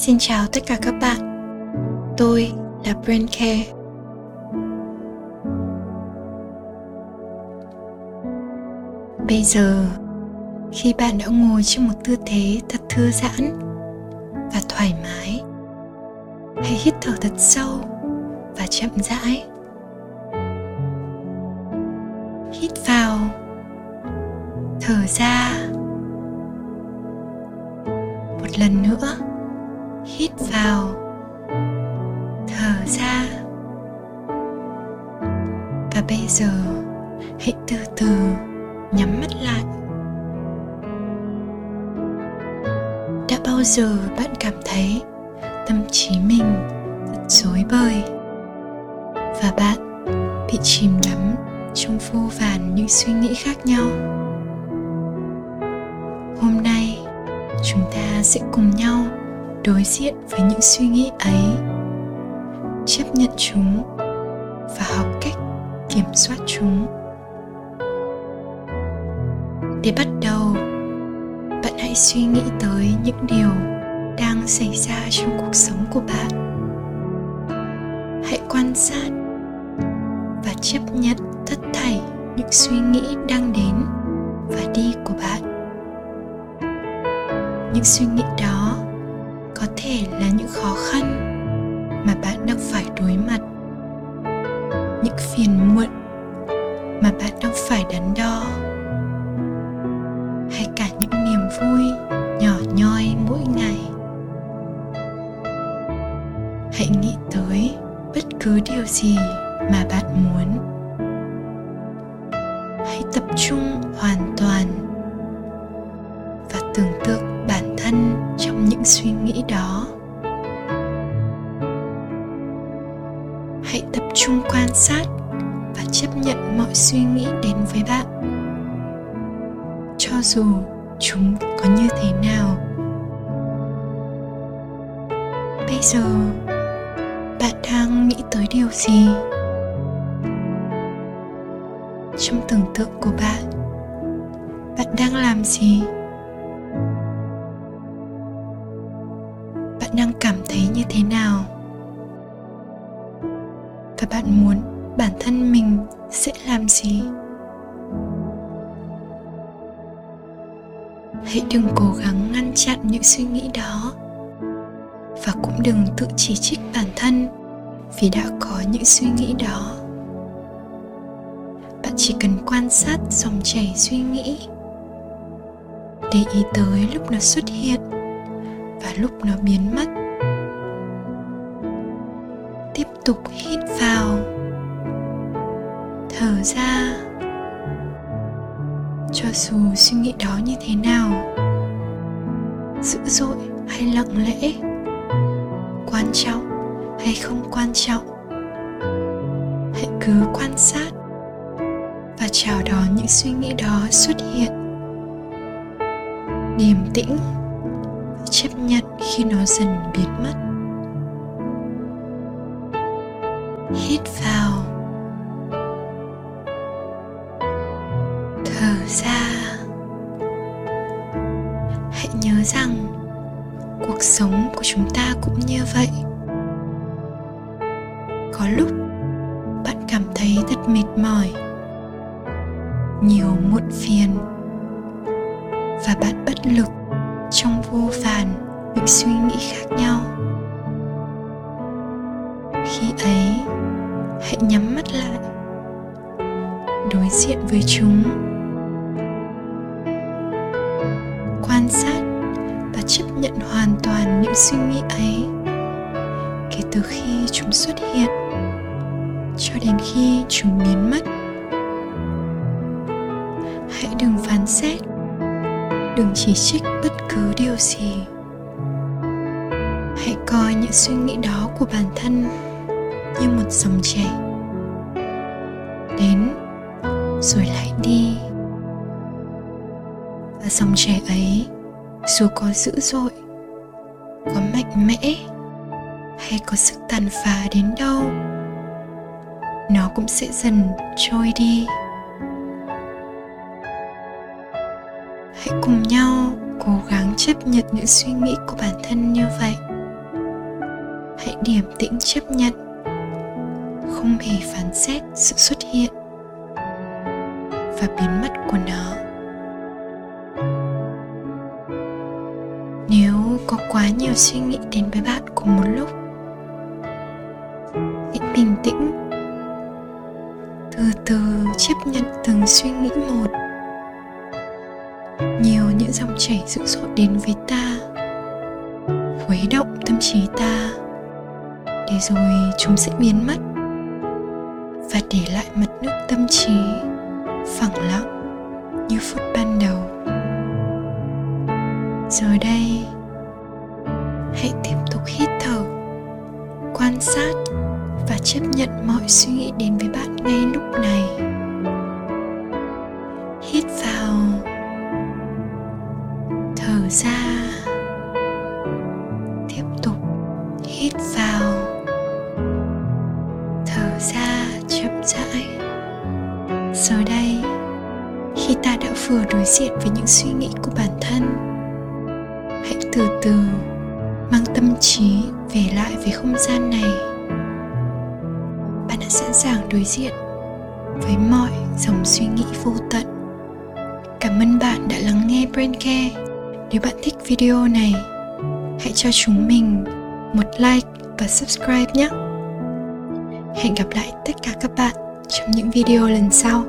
Xin chào tất cả các bạn. Tôi là Brain Care. Bây giờ, khi bạn đã ngồi trong một tư thế thật thư giãn và thoải mái, hãy hít thở thật sâu và chậm rãi. Hít vào, thở ra. Một lần nữa hít vào. Thở ra. Và bây giờ, hãy từ từ nhắm mắt lại. Đã bao giờ bạn cảm thấy tâm trí mình thật rối bời? Và bạn bị chìm đắm trong vô vàn những suy nghĩ khác nhau? Hôm nay, chúng ta sẽ cùng nhau đối diện với những suy nghĩ ấy. Chấp nhận chúng và học cách kiểm soát chúng. Để bắt đầu, bạn hãy suy nghĩ tới những điều đang xảy ra trong cuộc sống của bạn. Hãy quan sát và chấp nhận tất thảy những suy nghĩ đang đến và đi của bạn. Những suy nghĩ đó có thể là những khó khăn mà bạn đang phải đối mặt. Những phiền muộn mà bạn đang phải đắn đo. Hay cả những niềm vui nhỏ nhoi mỗi ngày. Hãy nghĩ tới bất cứ điều gì mà bạn muốn. Hãy tập trung hoàn toàn và tưởng tượng những suy nghĩ đó. Hãy tập trung quan sát và chấp nhận mọi suy nghĩ đến với bạn. Cho dù chúng có như thế nào, bây giờ bạn đang nghĩ tới điều gì? Trong tưởng tượng của bạn bạn đang làm gì? Bạn đang cảm thấy như thế nào? Và bạn muốn bản thân mình sẽ làm gì? Hãy đừng cố gắng ngăn chặn những suy nghĩ đó. Và cũng đừng tự chỉ trích bản thân vì đã có những suy nghĩ đó. Bạn chỉ cần quan sát dòng chảy suy nghĩ. Để ý tới lúc nó xuất hiện và lúc nó biến mất. Tiếp tục hít vào, thở ra. Cho dù suy nghĩ đó như thế nào, dữ dội hay lặng lẽ, quan trọng hay không quan trọng, hãy cứ quan sát và chào đón những suy nghĩ đó xuất hiện. Điềm tĩnh chấp nhận khi nó dần biến mất. Hít vào. Thở ra. Hãy nhớ rằng cuộc sống của chúng ta cũng như vậy. Có lúc bạn cảm thấy thật mệt mỏi, nhiều muộn phiền và bạn bất lực trong vô vàn những suy nghĩ khác nhau. Khi ấy, hãy nhắm mắt lại, đối diện với chúng. Quan sát và chấp nhận hoàn toàn những suy nghĩ ấy kể từ khi chúng xuất hiện cho đến khi chúng biến mất. Hãy đừng phán xét, đừng chỉ trích bất cứ điều gì? Hãy coi những suy nghĩ đó của bản thân như một dòng chảy. Đến, rồi lại đi. Và dòng chảy ấy, dù có dữ dội, có mạnh mẽ, hay có sức tàn phá đến đâu, nó cũng sẽ dần trôi đi. Hãy cùng nhau chấp nhận những suy nghĩ của bản thân như vậy. Hãy điềm tĩnh chấp nhận. Không hề phán xét sự xuất hiện và biến mất của nó. Nếu có quá nhiều suy nghĩ đến với bạn cùng một lúc, hãy bình tĩnh. Từ từ chấp nhận từng suy nghĩ một những dòng chảy dữ dội đến với ta, khuấy động tâm trí ta, để rồi chúng sẽ biến mất và để lại mặt nước tâm trí phẳng lặng như phút ban đầu. Giờ đây, hãy tiếp tục hít thở, quan sát và chấp nhận mọi suy nghĩ đến với bạn ngay lúc này. Thở ra. Tiếp tục hít vào. Thở ra chậm rãi. Giờ đây, khi ta đã vừa đối diện với những suy nghĩ của bản thân, hãy từ từ mang tâm trí về lại với không gian này. Bạn đã sẵn sàng đối diện với mọi dòng suy nghĩ vô tận. Cảm ơn bạn đã lắng nghe brain care nếu bạn thích video này, hãy cho chúng mình một like và subscribe nhé. Hẹn gặp lại tất cả các bạn trong những video lần sau.